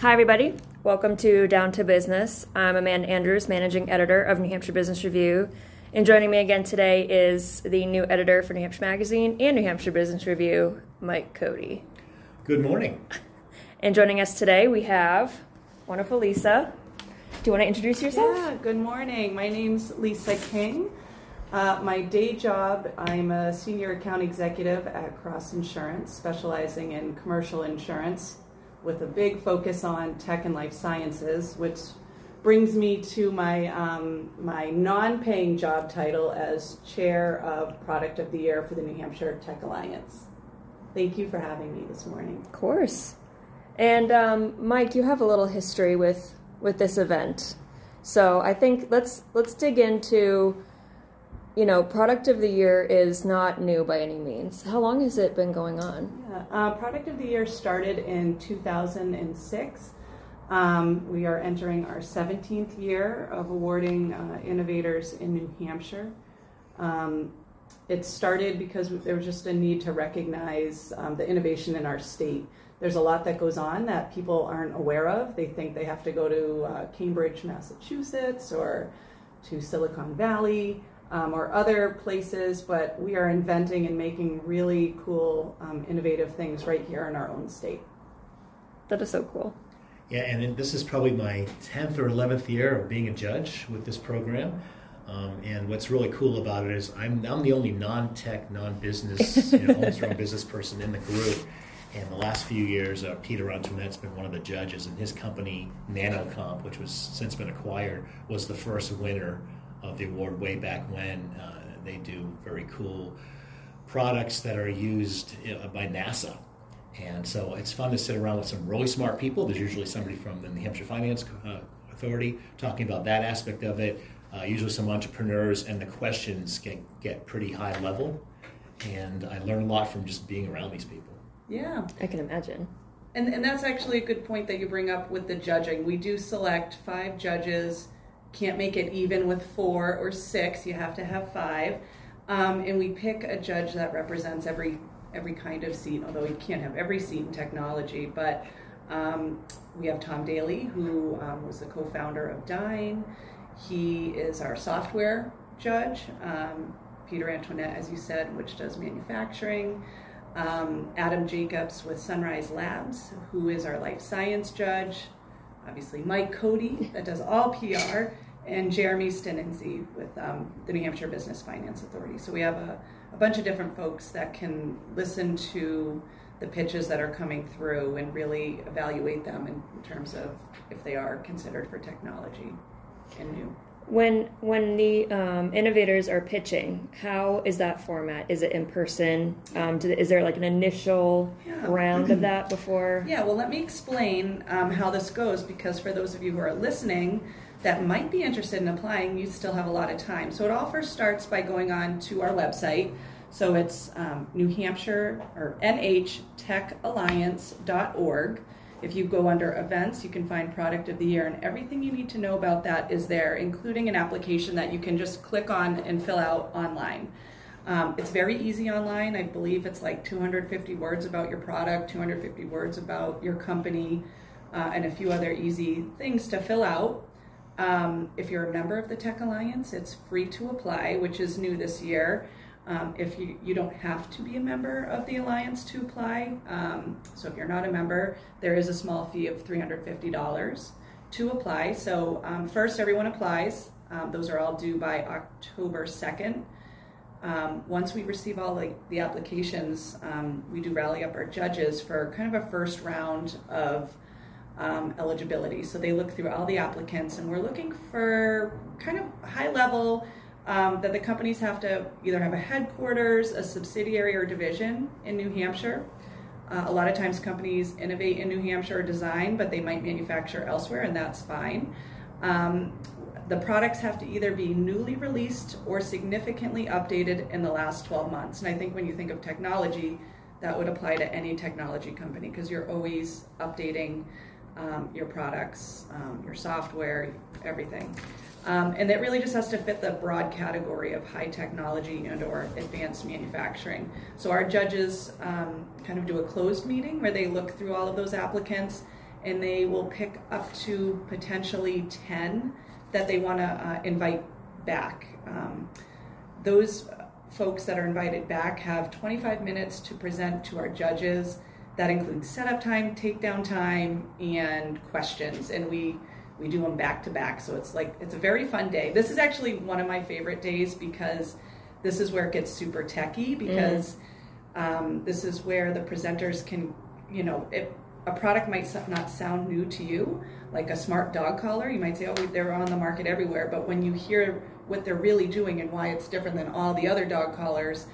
Hi, everybody. Welcome to Down to Business. I'm Amanda Andrews, managing editor of New Hampshire Business Review. And joining me again today is the new editor for New Hampshire Magazine and New Hampshire Business Review, Mike Cody. Good morning. And joining us today, we have wonderful Lisa. Do you want to introduce yourself? Yeah, good morning. My name's Lisa King. Uh, my day job, I'm a senior account executive at Cross Insurance, specializing in commercial insurance with a big focus on tech and life sciences, which brings me to my, um, my non paying job title as chair of Product of the Year for the New Hampshire Tech Alliance. Thank you for having me this morning. Of course. And um, Mike, you have a little history with, with this event. So I think let's let's dig into you know, product of the year is not new by any means. How long has it been going on? Yeah, uh, product of the year started in 2006. Um, we are entering our 17th year of awarding uh, innovators in New Hampshire. Um, it started because there was just a need to recognize um, the innovation in our state. There's a lot that goes on that people aren't aware of. They think they have to go to uh, Cambridge, Massachusetts, or to Silicon Valley um, or other places, but we are inventing and making really cool, um, innovative things right here in our own state. That is so cool. Yeah, and this is probably my 10th or 11th year of being a judge with this program. Um, and what's really cool about it is I'm, I'm the only non tech, non business, you know, owns your own business person in the group. And the last few years, uh, Peter Antoinette's been one of the judges, and his company, NanoComp, which was since been acquired, was the first winner of the award way back when. Uh, they do very cool products that are used uh, by NASA. And so it's fun to sit around with some really smart people. There's usually somebody from the New Hampshire Finance uh, Authority talking about that aspect of it, uh, usually some entrepreneurs, and the questions get, get pretty high level. And I learn a lot from just being around these people. Yeah. I can imagine. And, and that's actually a good point that you bring up with the judging. We do select five judges can't make it even with four or six. You have to have five. Um, and we pick a judge that represents every every kind of seat, although we can't have every seat in technology. But um, we have Tom Daly, who um, was the co-founder of Dyn. He is our software judge. Um, Peter Antoinette, as you said, which does manufacturing. Um, Adam Jacobs with Sunrise Labs, who is our life science judge obviously Mike Cody that does all PR, and Jeremy Stinensey with um, the New Hampshire Business Finance Authority. So we have a, a bunch of different folks that can listen to the pitches that are coming through and really evaluate them in, in terms of if they are considered for technology and new. When when the um, innovators are pitching, how is that format? Is it in person? Um, do, is there like an initial yeah. round of that before? Yeah. Well, let me explain um, how this goes because for those of you who are listening that might be interested in applying, you still have a lot of time. So it all first starts by going on to our website. So it's um, New Hampshire or NHTechAlliance.org. If you go under events, you can find product of the year, and everything you need to know about that is there, including an application that you can just click on and fill out online. Um, it's very easy online. I believe it's like 250 words about your product, 250 words about your company, uh, and a few other easy things to fill out. Um, if you're a member of the Tech Alliance, it's free to apply, which is new this year. Um, if you, you don't have to be a member of the Alliance to apply, um, so if you're not a member, there is a small fee of $350 to apply. So um, first, everyone applies. Um, those are all due by October 2nd. Um, once we receive all the, the applications, um, we do rally up our judges for kind of a first round of eligibility. So they look through all the applicants, and we're looking for kind of high level um, that the companies have to either have a headquarters, a subsidiary, or division in New Hampshire. Uh, a lot of times companies innovate in New Hampshire or design, but they might manufacture elsewhere, and that's fine. Um, the products have to either be newly released or significantly updated in the last 12 months. And I think when you think of technology, that would apply to any technology company because you're always updating um, your products, um, your software, everything. Um, and that really just has to fit the broad category of high technology and or advanced manufacturing. So our judges um, kind of do a closed meeting where they look through all of those applicants and they will pick up to potentially 10 that they want to uh, invite back. Um, those folks that are invited back have 25 minutes to present to our judges. That includes setup time, takedown time, and questions. And we we do them back to back. So it's like it's a very fun day. This is actually one of my favorite days because this is where it gets super techy because mm. um, this is where the presenters can, you know, it, a product might not sound new to you, like a smart dog collar. You might say, oh, they're on the market everywhere. But when you hear what they're really doing and why it's different than all the other dog collars,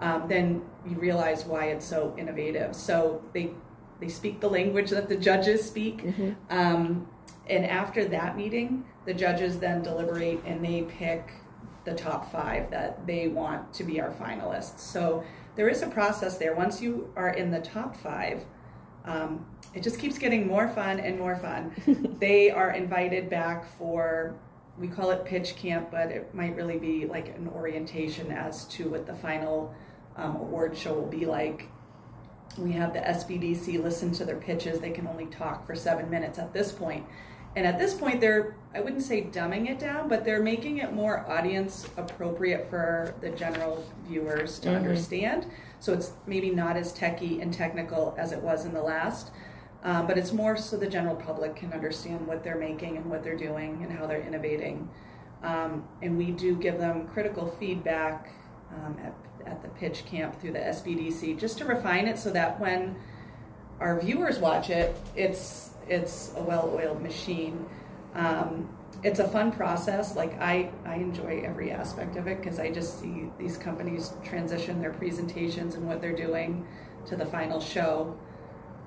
um, then you realize why it's so innovative. So they they speak the language that the judges speak. Mm-hmm. Um, and after that meeting, the judges then deliberate and they pick the top five that they want to be our finalists. So there is a process there. Once you are in the top five, um, it just keeps getting more fun and more fun. they are invited back for, we call it pitch camp, but it might really be like an orientation as to what the final um, award show will be like. We have the SBDC listen to their pitches. They can only talk for seven minutes at this point. And at this point, they're, I wouldn't say dumbing it down, but they're making it more audience appropriate for the general viewers to mm-hmm. understand. So it's maybe not as techy and technical as it was in the last, um, but it's more so the general public can understand what they're making and what they're doing and how they're innovating. Um, and we do give them critical feedback um, at, at the pitch camp through the SBDC just to refine it so that when our viewers watch it, it's it's a well-oiled machine. Um, it's a fun process. Like I, I enjoy every aspect of it because I just see these companies transition their presentations and what they're doing to the final show.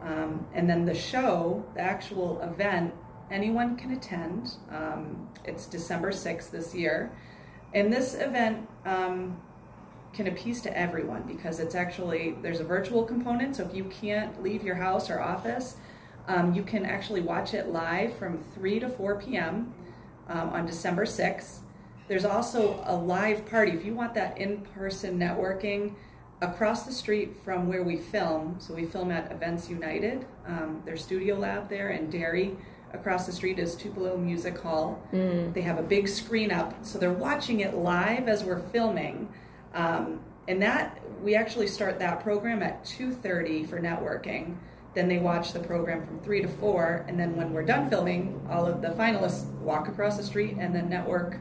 Um, and then the show, the actual event, anyone can attend. Um, it's December 6th this year. And this event um, can appease to everyone because it's actually, there's a virtual component. So if you can't leave your house or office, um, you can actually watch it live from 3 to 4 p.m. Um, on December 6th. There's also a live party. If you want that in person networking across the street from where we film, so we film at Events United, um, their studio lab there in Derry. Across the street is Tupelo Music Hall. Mm. They have a big screen up, so they're watching it live as we're filming. Um, and that we actually start that program at 2:30 for networking. Then they watch the program from three to four, and then when we're done filming, all of the finalists walk across the street and then network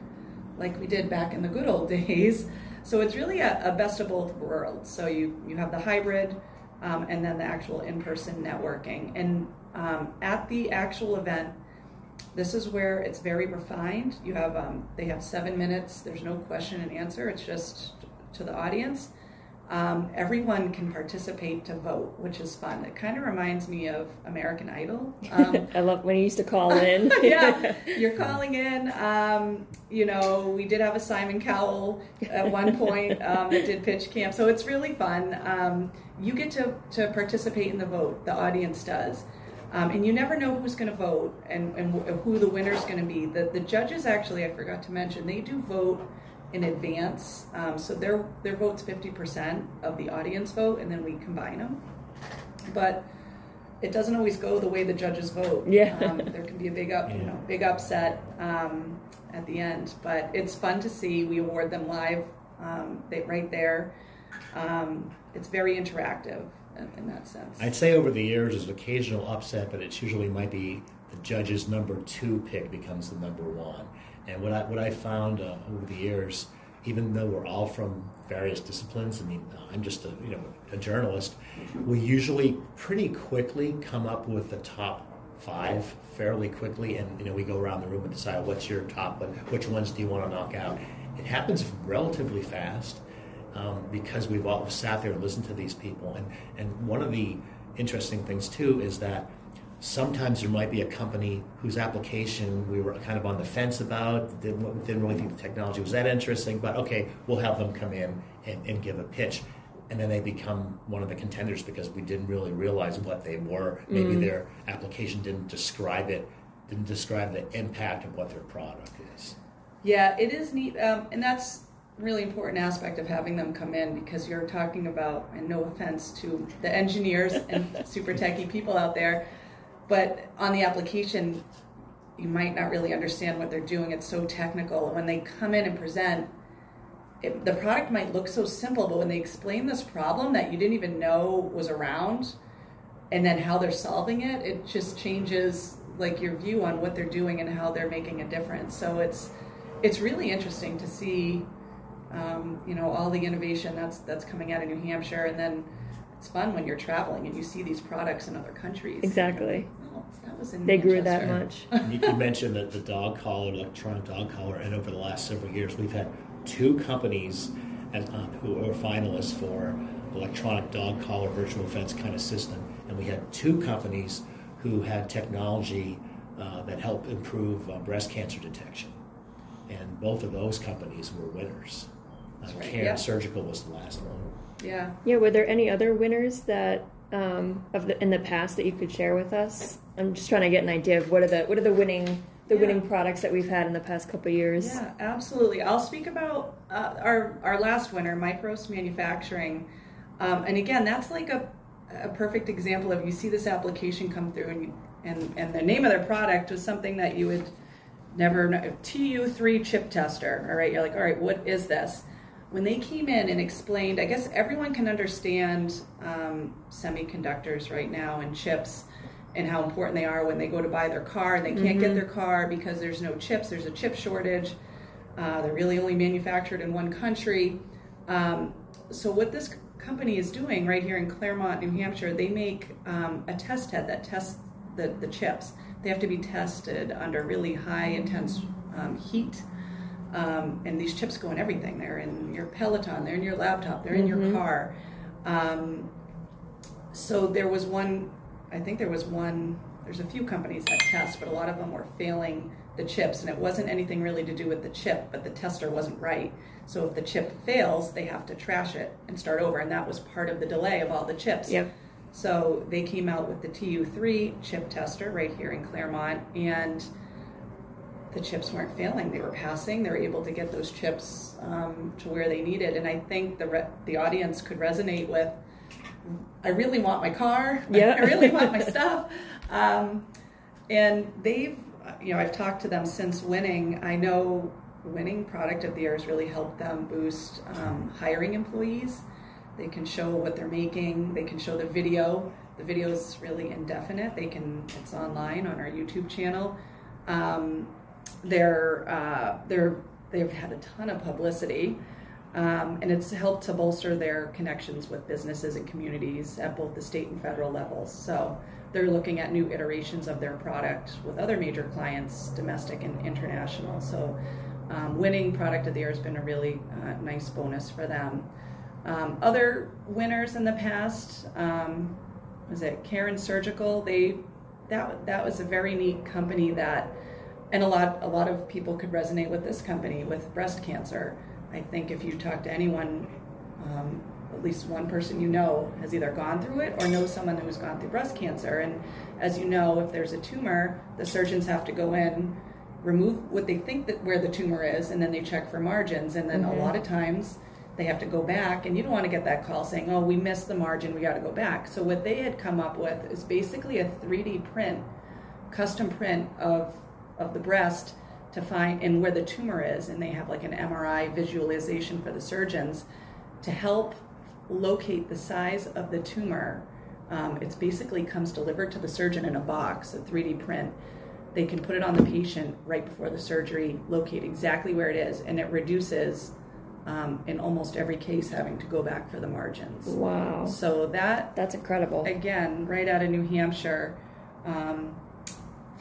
like we did back in the good old days. So it's really a, a best of both worlds. So you you have the hybrid, um, and then the actual in-person networking. And um, at the actual event, this is where it's very refined. You have um, they have seven minutes. There's no question and answer. It's just to the audience um, everyone can participate to vote, which is fun. It kind of reminds me of American Idol. Um, I love when you used to call in. yeah, you're calling in. Um, you know, we did have a Simon Cowell at one point um, that did pitch camp, so it's really fun. Um, you get to, to participate in the vote, the audience does. Um, and you never know who's going to vote and, and who the winner is going to be. The, the judges actually, I forgot to mention, they do vote in advance. Um, so their their vote's fifty percent of the audience vote, and then we combine them. But it doesn't always go the way the judges vote. Yeah, um, there can be a big up, you know, big upset um, at the end. But it's fun to see. We award them live, um, they, right there. Um, it's very interactive in, in that sense. I'd say over the years, there's occasional upset, but it's usually might be the judge's number two pick becomes the number one. And what I what I found uh, over the years, even though we're all from various disciplines, I mean, I'm just a you know a journalist, we usually pretty quickly come up with the top five fairly quickly, and you know we go around the room and decide what's your top, one, which ones do you want to knock out. It happens relatively fast um, because we've all sat there and listened to these people, and and one of the interesting things too is that Sometimes there might be a company whose application we were kind of on the fence about, didn't, didn't really think the technology was that interesting, but okay, we'll have them come in and, and give a pitch. And then they become one of the contenders because we didn't really realize what they were. Maybe mm. their application didn't describe it, didn't describe the impact of what their product is. Yeah, it is neat. Um, and that's really important aspect of having them come in because you're talking about, and no offense to the engineers and super techie people out there, but on the application, you might not really understand what they're doing. It's so technical. When they come in and present, it, the product might look so simple, but when they explain this problem that you didn't even know was around, and then how they're solving it, it just changes like your view on what they're doing and how they're making a difference. So it's it's really interesting to see, um, you know, all the innovation that's that's coming out of New Hampshire, and then it's fun when you're traveling and you see these products in other countries. Exactly. Oh, that was in They grew that much. You, you mentioned that the dog collar, electronic dog collar, and over the last several years, we've had two companies as, um, who are finalists for electronic dog collar virtual fence kind of system, and we had two companies who had technology uh, that helped improve uh, breast cancer detection, and both of those companies were winners. Uh, right, Cairn yeah. Surgical was the last one. Yeah. Yeah, were there any other winners that um, of the in the past that you could share with us? I'm just trying to get an idea of what are the what are the winning the Yeah. winning products that we've had in the past couple of years. Yeah, absolutely. I'll speak about uh, our our last winner, Micros Manufacturing, um, and again, that's like a a perfect example of you see this application come through, and you, and and the name of their product was something that you would never know. TU3 chip tester. All right, you're like, all right, what is this? When they came in and explained, I guess everyone can understand um, semiconductors right now and chips and how important they are when they go to buy their car and they can't get their car because there's no chips, there's a chip shortage. Uh, they're really only manufactured in one country. Um, so, what this company is doing right here in Claremont, New Hampshire, they make um, a test head that tests the, the chips. They have to be tested under really high, intense um, heat. Um, and these chips go in everything. They're in your Peloton, they're in your laptop, they're in your car. Um, so there was one, I think there was one, there's a few companies that test, but a lot of them were failing the chips, and it wasn't anything really to do with the chip, but the tester wasn't right. So if the chip fails, they have to trash it and start over, and that was part of the delay of all the chips. Yep. So they came out with the TU3 chip tester right here in Claremont, and the chips weren't failing. They were passing. They were able to get those chips um, to where they needed. And I think the re- the audience could resonate with. I really want my car. Yeah. I really want my stuff. Um, and they've, you know, I've talked to them since winning. I know winning product of the year has really helped them boost um, hiring employees. They can show what they're making. They can show the video. The video is really indefinite. They can. It's online on our YouTube channel. Um, they're uh, they're they've had a ton of publicity, um, and it's helped to bolster their connections with businesses and communities at both the state and federal levels. So they're looking at new iterations of their product with other major clients, domestic and international. So um, winning product of the year has been a really uh, nice bonus for them. Um, other winners in the past um, was it Cairn Surgical? They that that was a very neat company that, and a lot a lot of people could resonate with this company with breast cancer. I think if you talk to anyone, um, at least one person you know has either gone through it or knows someone who's gone through breast cancer. And as you know, if there's a tumor, the surgeons have to go in, remove what they think that where the tumor is, and then they check for margins. And then a lot of times they have to go back, and you don't want to get that call saying, "Oh, we missed the margin, we got to go back." So what they had come up with is basically a 3D print, custom print of of the breast to find and where the tumor is, and they have like an MRI visualization for the surgeons to help locate the size of the tumor. Um, it's basically comes delivered to the surgeon in a box, a 3D print. They can put it on the patient right before the surgery, locate exactly where it is, and it reduces, um, in almost every case, having to go back for the margins. Wow. So that That's incredible. again, right out of New Hampshire, um,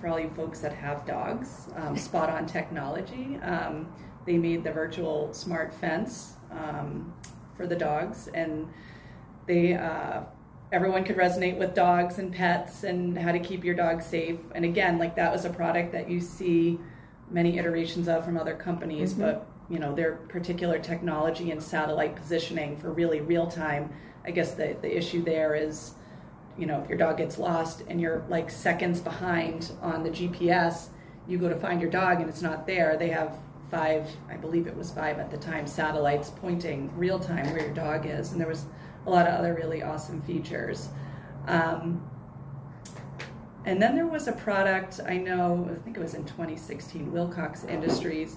for all you folks that have dogs, um, SpotOn technology. Um, they made the virtual smart fence um, for the dogs, and they uh, everyone could resonate with dogs and pets and how to keep your dog safe. And again, like that was a product that you see many iterations of from other companies, but you know their particular technology and satellite positioning for really real time. I guess the the issue there is you know, if your dog gets lost and you're like seconds behind on the GPS, you go to find your dog and it's not there. They have five, I believe it was five at the time, satellites pointing real time where your dog is. And there was a lot of other really awesome features. Um, and then there was a product I know, I think it was in 2016, Wilcox Industries.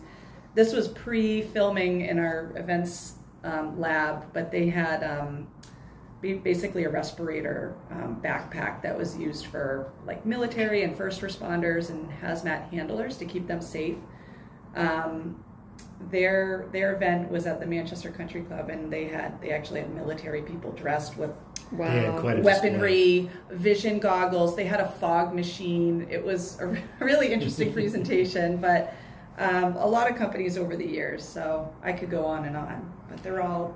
This was pre filming in our events um, lab, but they had um, basically a respirator um, backpack that was used for like military and first responders and hazmat handlers to keep them safe. Um, their their event was at the Manchester Country Club, and they had they actually had military people dressed with wow. weaponry, vision goggles. They had a fog machine. It was a really interesting presentation, but um, a lot of companies over the years. So I could go on and on, but they're all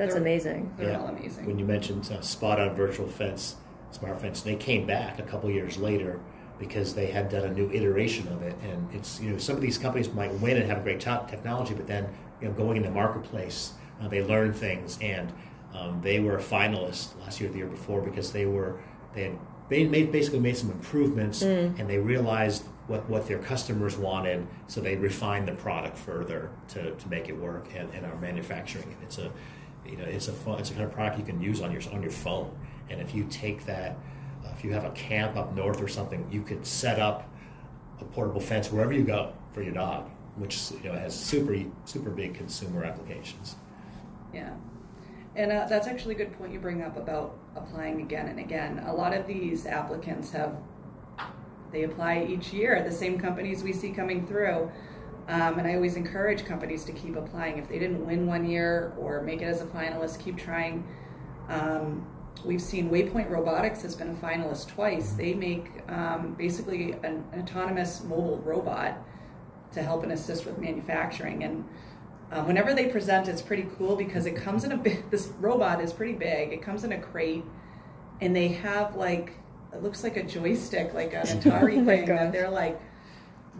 that's they're, amazing. They're yeah. all amazing. When you mentioned uh, SpotOn virtual fence, smart fence, they came back a couple years later because they had done a new iteration of it. And it's you know some of these companies might win and have great technology, but then you know going in the marketplace, uh, they learn things, and um, they were a finalist last year, or the year before, because they were they had they made, basically made some improvements, mm. and they realized what, what their customers wanted, so they refined the product further to, to make it work and, and are manufacturing it. It's a you know it's a fun, it's a kind of product you can use on your on your phone, and if you take that uh, if you have a camp up north or something, you could set up a portable fence wherever you go for your dog, which you know has super super big consumer applications. Yeah, and uh, that's actually a good point you bring up about applying again and again. A lot of these applicants have they apply each year. The same companies we see coming through. Um, and I always encourage companies to keep applying. If they didn't win one year or make it as a finalist, keep trying. Um, we've seen Waypoint Robotics has been a finalist twice. They make um, basically an, autonomous mobile robot to help and assist with manufacturing. And uh, whenever they present, it's pretty cool because it comes in a bit. This robot is pretty big. It comes in a crate, and they have like it looks like a joystick, like an Atari oh thing that they're like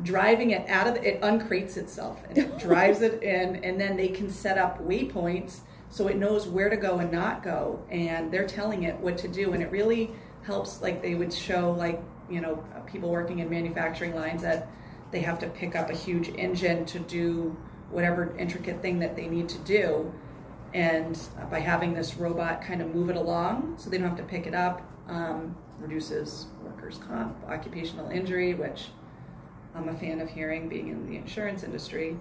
driving it out of the, it uncrates itself and it drives it in, and then they can set up waypoints so it knows where to go and not go and they're telling it what to do and it really helps like they would show like you know people working in manufacturing lines that they have to pick up a huge engine to do whatever intricate thing that they need to do and by having this robot kind of move it along so they don't have to pick it up um, reduces workers comp occupational injury which i'm a fan of hearing being in the insurance industry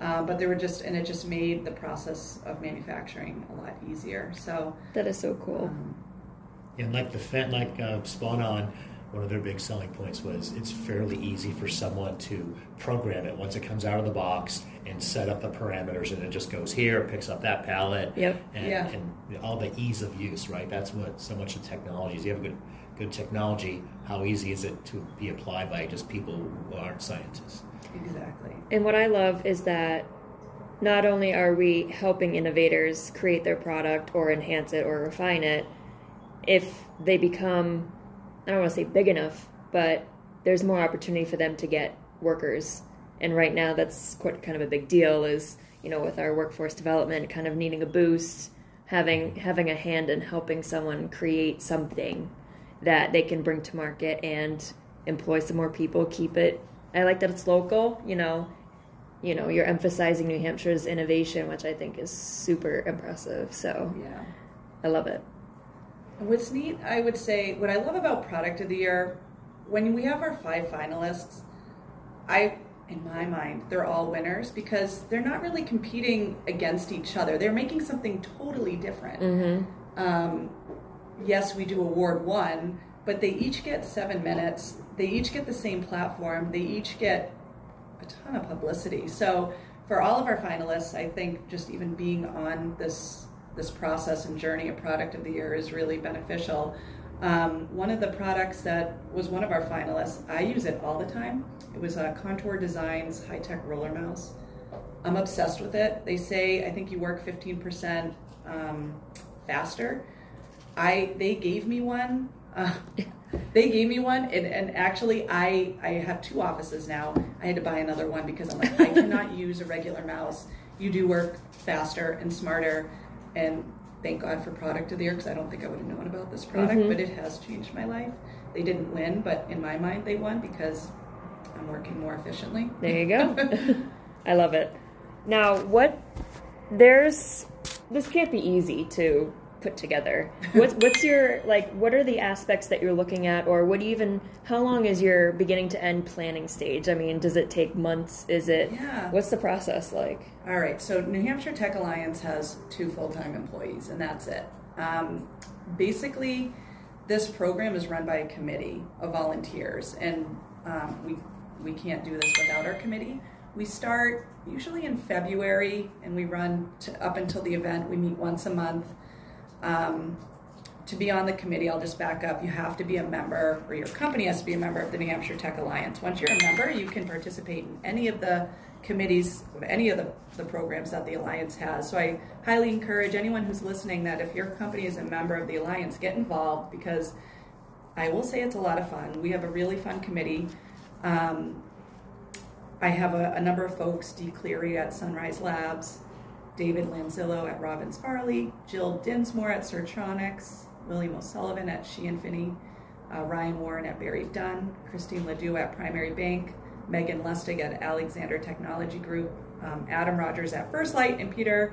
uh, but they were just, and it just made the process of manufacturing a lot easier. So that is so cool. Um, and like the Fent, like uh, Spawn On, one of their big selling points was it's fairly easy for someone to program it once it comes out of the box and set up the parameters, and it just goes here, picks up that pallet, yep. and, yeah. and all the ease of use. Right, that's what so much of technology is. You have a good good technology. How easy is it to be applied by just people who aren't scientists? Exactly. And what I love is that not only are we helping innovators create their product or enhance it or refine it, if they become, I don't want to say big enough, but there's more opportunity for them to get workers. And right now, that's quite kind of a big deal. Is you know, with our workforce development, kind of needing a boost, having having a hand in helping someone create something that they can bring to market and employ some more people, keep it I like that it's local. You know, you know, you're emphasizing New Hampshire's innovation, which I think is super impressive. So yeah, I love it. What's neat, I would say, what I love about Product of the Year, when we have our five finalists, I, in my mind, they're all winners because they're not really competing against each other. They're making something totally different. Mm-hmm. Um, yes, we do award one, but they each get seven minutes. They each get the same platform. They each get a ton of publicity. So for all of our finalists, I think just even being on this this process and journey of product of the year is really beneficial. Um, one of the products that was one of our finalists, I use it all the time. It was a Contour Designs high tech roller mouse. I'm obsessed with it. They say I think you work 15% um, faster. I they gave me one uh, they gave me one, and, and actually, I I have two offices now. I had to buy another one because I'm like, I cannot use a regular mouse. You do work faster and smarter, and thank God for product of the year because I don't think I would have known about this product, mm-hmm. but it has changed my life. They didn't win, but in my mind, they won because I'm working more efficiently. There you go. I love it. Now, what there's this can't be easy to put together. What's what's your like? What are the aspects that you're looking at, or what do you even? How long is your beginning to end planning stage? I mean, does it take months? Is it? Yeah. What's the process like? All right. So New Hampshire Tech Alliance has two full time employees, and that's it. Um, basically, this program is run by a committee of volunteers, and um, we we can't do this without our committee. We start usually in February, and we run to, up until the event. We meet once a month. Um, to be on the committee, I'll just back up. You have to be a member, or your company has to be a member of the New Hampshire Tech Alliance. Once you're a member, you can participate in any of the committees any of the, the programs that the Alliance has. So I highly encourage anyone who's listening that if your company is a member of the Alliance, get involved because I will say it's a lot of fun. We have a really fun committee. Um, I have a, a, number of folks, Dee Cleary at Sunrise Labs, David Lanzillo at Robbins Farley, Jill Dinsmore at Cirtronics, William O'Sullivan at Sheehan Phinney, uh, Ryan Warren at BerryDunn, Christine Ledoux at Primary Bank, Megan Lustig at Alexander Technology Group, um, Adam Rogers at First Light, and Peter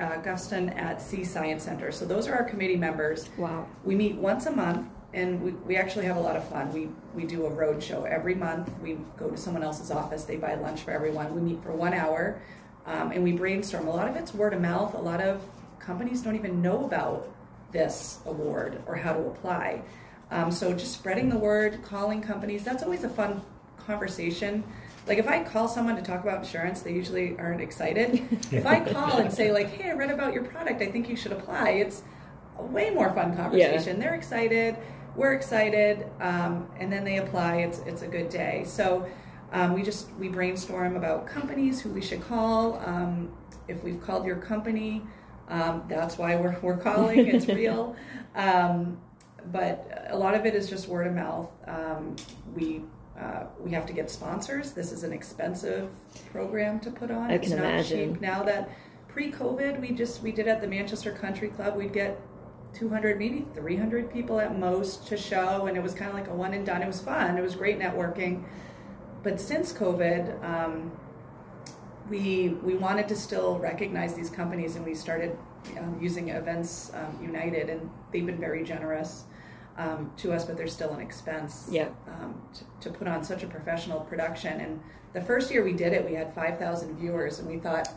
uh, Guston at SEE Science Center. So those are our committee members. Wow. We meet once a month and we, we actually have a lot of fun. We we do a road show every month. We go to someone else's office. They buy lunch for everyone. We meet for one hour, um, and we brainstorm. A lot of it's word of mouth. A lot of companies don't even know about this award or how to apply. Um, so just spreading the word, calling companies. That's always a fun conversation. Like if I call someone to talk about insurance, they usually aren't excited. if I call and say like, "Hey, I read about your product. I think you should apply," it's a way more fun conversation. Yeah. They're excited we're excited, um, and then they apply. It's it's a good day. So um, we just we brainstorm about companies who we should call. Um, if we've called your company, um, that's why we're we're calling. It's real. Um, but a lot of it is just word of mouth. Um, we uh, we have to get sponsors. This is an expensive program to put on. I can it's not imagine. cheap. Now that pre-COVID, we just we did at the Manchester Country Club. We'd get 200, maybe 300 people at most to show, and it was kind of like a one and done. It was fun. It was great networking. But since COVID, um, we we wanted to still recognize these companies, and we started um, using Events um, United, and they've been very generous um, to us. But there's still an expense yeah. Um, to, to put on such a professional production. And the first year we did it, we had 5,000 viewers, and we thought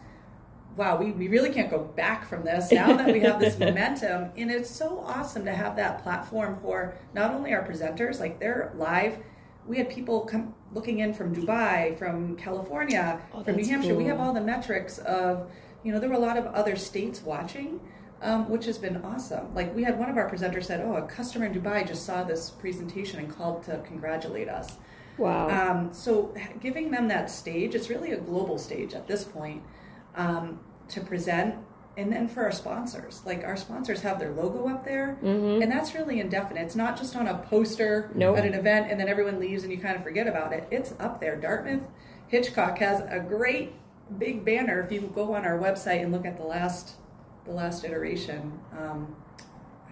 wow, we, we really can't go back from this now that we have this momentum. And it's so awesome to have that platform for not only our presenters, like they're live. We had people come looking in from Dubai, from California, oh, from New Hampshire. Cool. We have all the metrics of, you know, there were a lot of other states watching, um, which has been awesome. Like we had one of our presenters said, oh, a customer in Dubai just saw this presentation and called to congratulate us. Wow. Um, so giving them that stage, it's really a global stage at this point um, to present and then for our sponsors like our sponsors have their logo up there. Mm-hmm. and that's really indefinite. It's not just on a poster nope. at an event and then everyone leaves and you kind of forget about it. It's up there. Dartmouth hitchcock has a great big banner. If you go on our website and look at the last the last iteration um,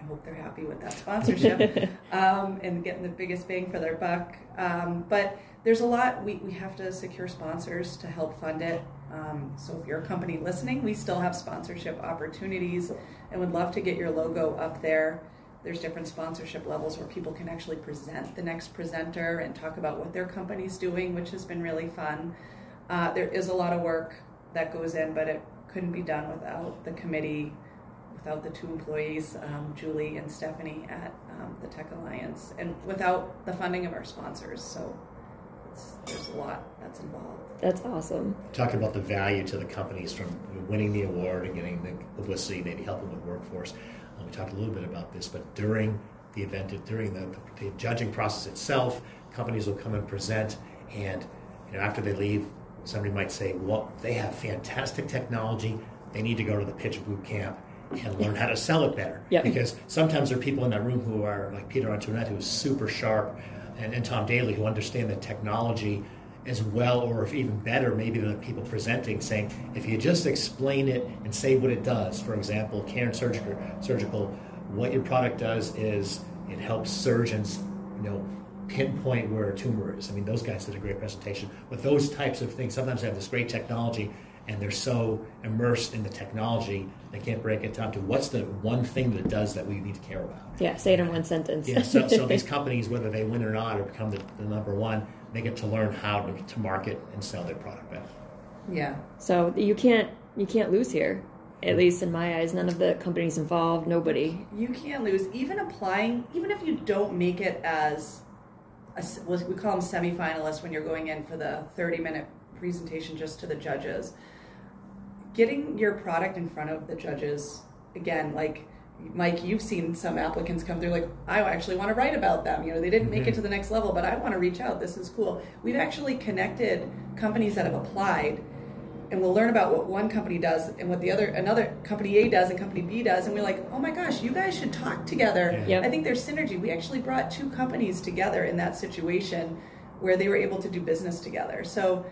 i hope they're happy with that sponsorship um, and getting the biggest bang for their buck. Um, but there's a lot we, we have to secure sponsors to help fund it um, so if you're a company listening, we still have sponsorship opportunities and would love to get your logo up there. There's different sponsorship levels where people can actually present the next presenter and talk about what their company's doing, which has been really fun. Uh, there is a lot of work that goes in, but it couldn't be done without the committee, without the two employees, um, Julie and Stephanie at um, the Tech Alliance, and without the funding of our sponsors. So there's a lot that's involved. That's awesome. Talking about the value to the companies from winning the award and getting the publicity, maybe helping with workforce. Um, we talked a little bit about this, but during the event, during the, the, judging process itself, companies will come and present, and you know, after they leave, somebody might say, "Well, they have fantastic technology. They need to go to the pitch boot camp." and learn how to sell it better. Yep. Because sometimes there are people in that room who are like Peter Antoinette, who's super sharp, and, and Tom Daly, who understand the technology as well, or if even better, maybe than the people presenting, saying, if you just explain it and say what it does, for example, Cairn Surgical, surgical what your product does is it helps surgeons, you know, pinpoint where a tumor is. I mean, those guys did a great presentation. With those types of things, sometimes they have this great technology, and they're so immersed in the technology they can't break it down to what's the one thing that it does that we need to care about. Yeah, say it in one sentence. yeah, so, so these companies, whether they win or not or become the, the number one, they get to learn how to, to market and sell their product better. Yeah. So you can't you can't lose here. At mm. least in my eyes, none of the companies involved, nobody. You can't lose. Even applying, even if you don't make it as, a, we call them semifinalists when you're going in for the 30 minute presentation just to the judges. Getting your product in front of the judges, again, like Mike, you've seen some applicants come through like, I actually want to write about them. You know, they didn't make it Mhm. to the next level, but I want to reach out. This is cool. We've actually connected companies that have applied and we'll learn about what one company does and what the other another company A does and company B does and we're like, "Oh my gosh, you guys should talk together." Yeah. Yep. I think there's synergy. We actually brought two companies together in that situation where they were able to do business together. So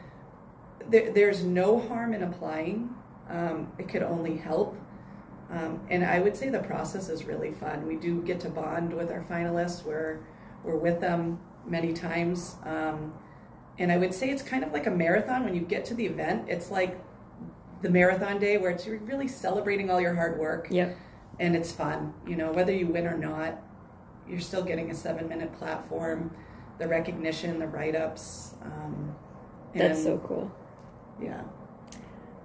there, there's no harm in applying. Um, it could only help. Um, and I would say the process is really fun. We do get to bond with our finalists. We're we're with them many times. Um, and I would say it's kind of like a marathon. When you get to the event, it's like the marathon day where it's you're really celebrating all your hard work Yep. and it's fun. You know, whether you win or not, you're still getting a seven minute platform, the recognition, the write ups. Um, That's so cool. yeah.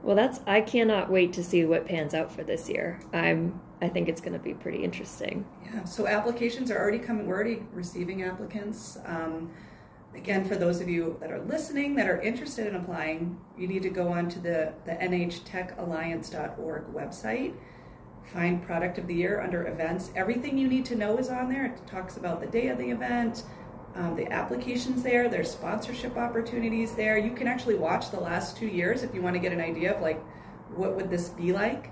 Well, that's I cannot wait to see what pans out for this year. I'm I think it's going to be pretty interesting. Yeah, so applications are already coming. We're already receiving applicants. Um, again, for those of you that are listening that are interested in applying, you need to go on to the, the nhtechalliance.org website, find Product of the Year under Events. Everything you need to know is on there. It talks about the day of the event, um, the applications there, there's sponsorship opportunities there. You can actually watch the last two years if you want to get an idea of like what would this be like.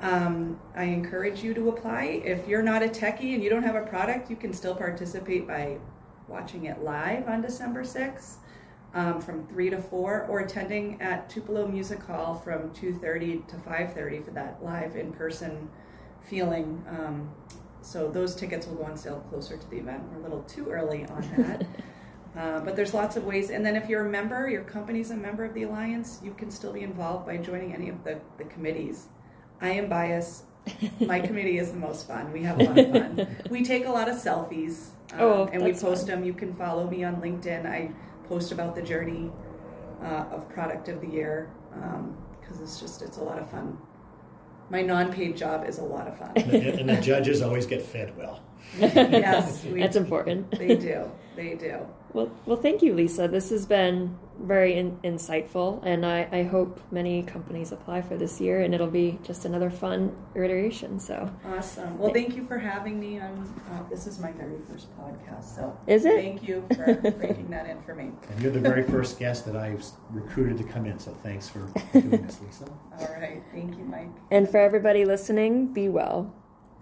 Um, I encourage you to apply. If you're not a techie and you don't have a product, you can still participate by watching it live on December 6th um, from 3 to 4 or attending at Tupelo Music Hall from 2.30 to 5.30 for that live in-person feeling. Um, so those tickets will go on sale closer to the event. We're a little too early on that. Uh, but there's lots of ways. And then if you're a member, your company's a member of the Alliance, you can still be involved by joining any of the, the committees. I am biased. My committee is the most fun. We have a lot of fun. We take a lot of selfies. um, Oh, and we post fun. them. You can follow me on LinkedIn. I post about the journey uh, of product of the year because it's just it's a lot of fun. My non-paid job is a lot of fun. And the, and the judges always get fed well. yes, we, That's important. they do. They do. Well, well, thank you, Lisa. This has been very in, insightful, and I, I hope many companies apply for this year, and it'll be just another fun iteration. So, Awesome. Well, thank you for having me on. Uh, this is my very first podcast, so Is it? Thank you for breaking that in for me. And you're the very first guest that I've recruited to come in, so thanks for doing this, Lisa. All right. Thank you, Mike. and for everybody listening, be well.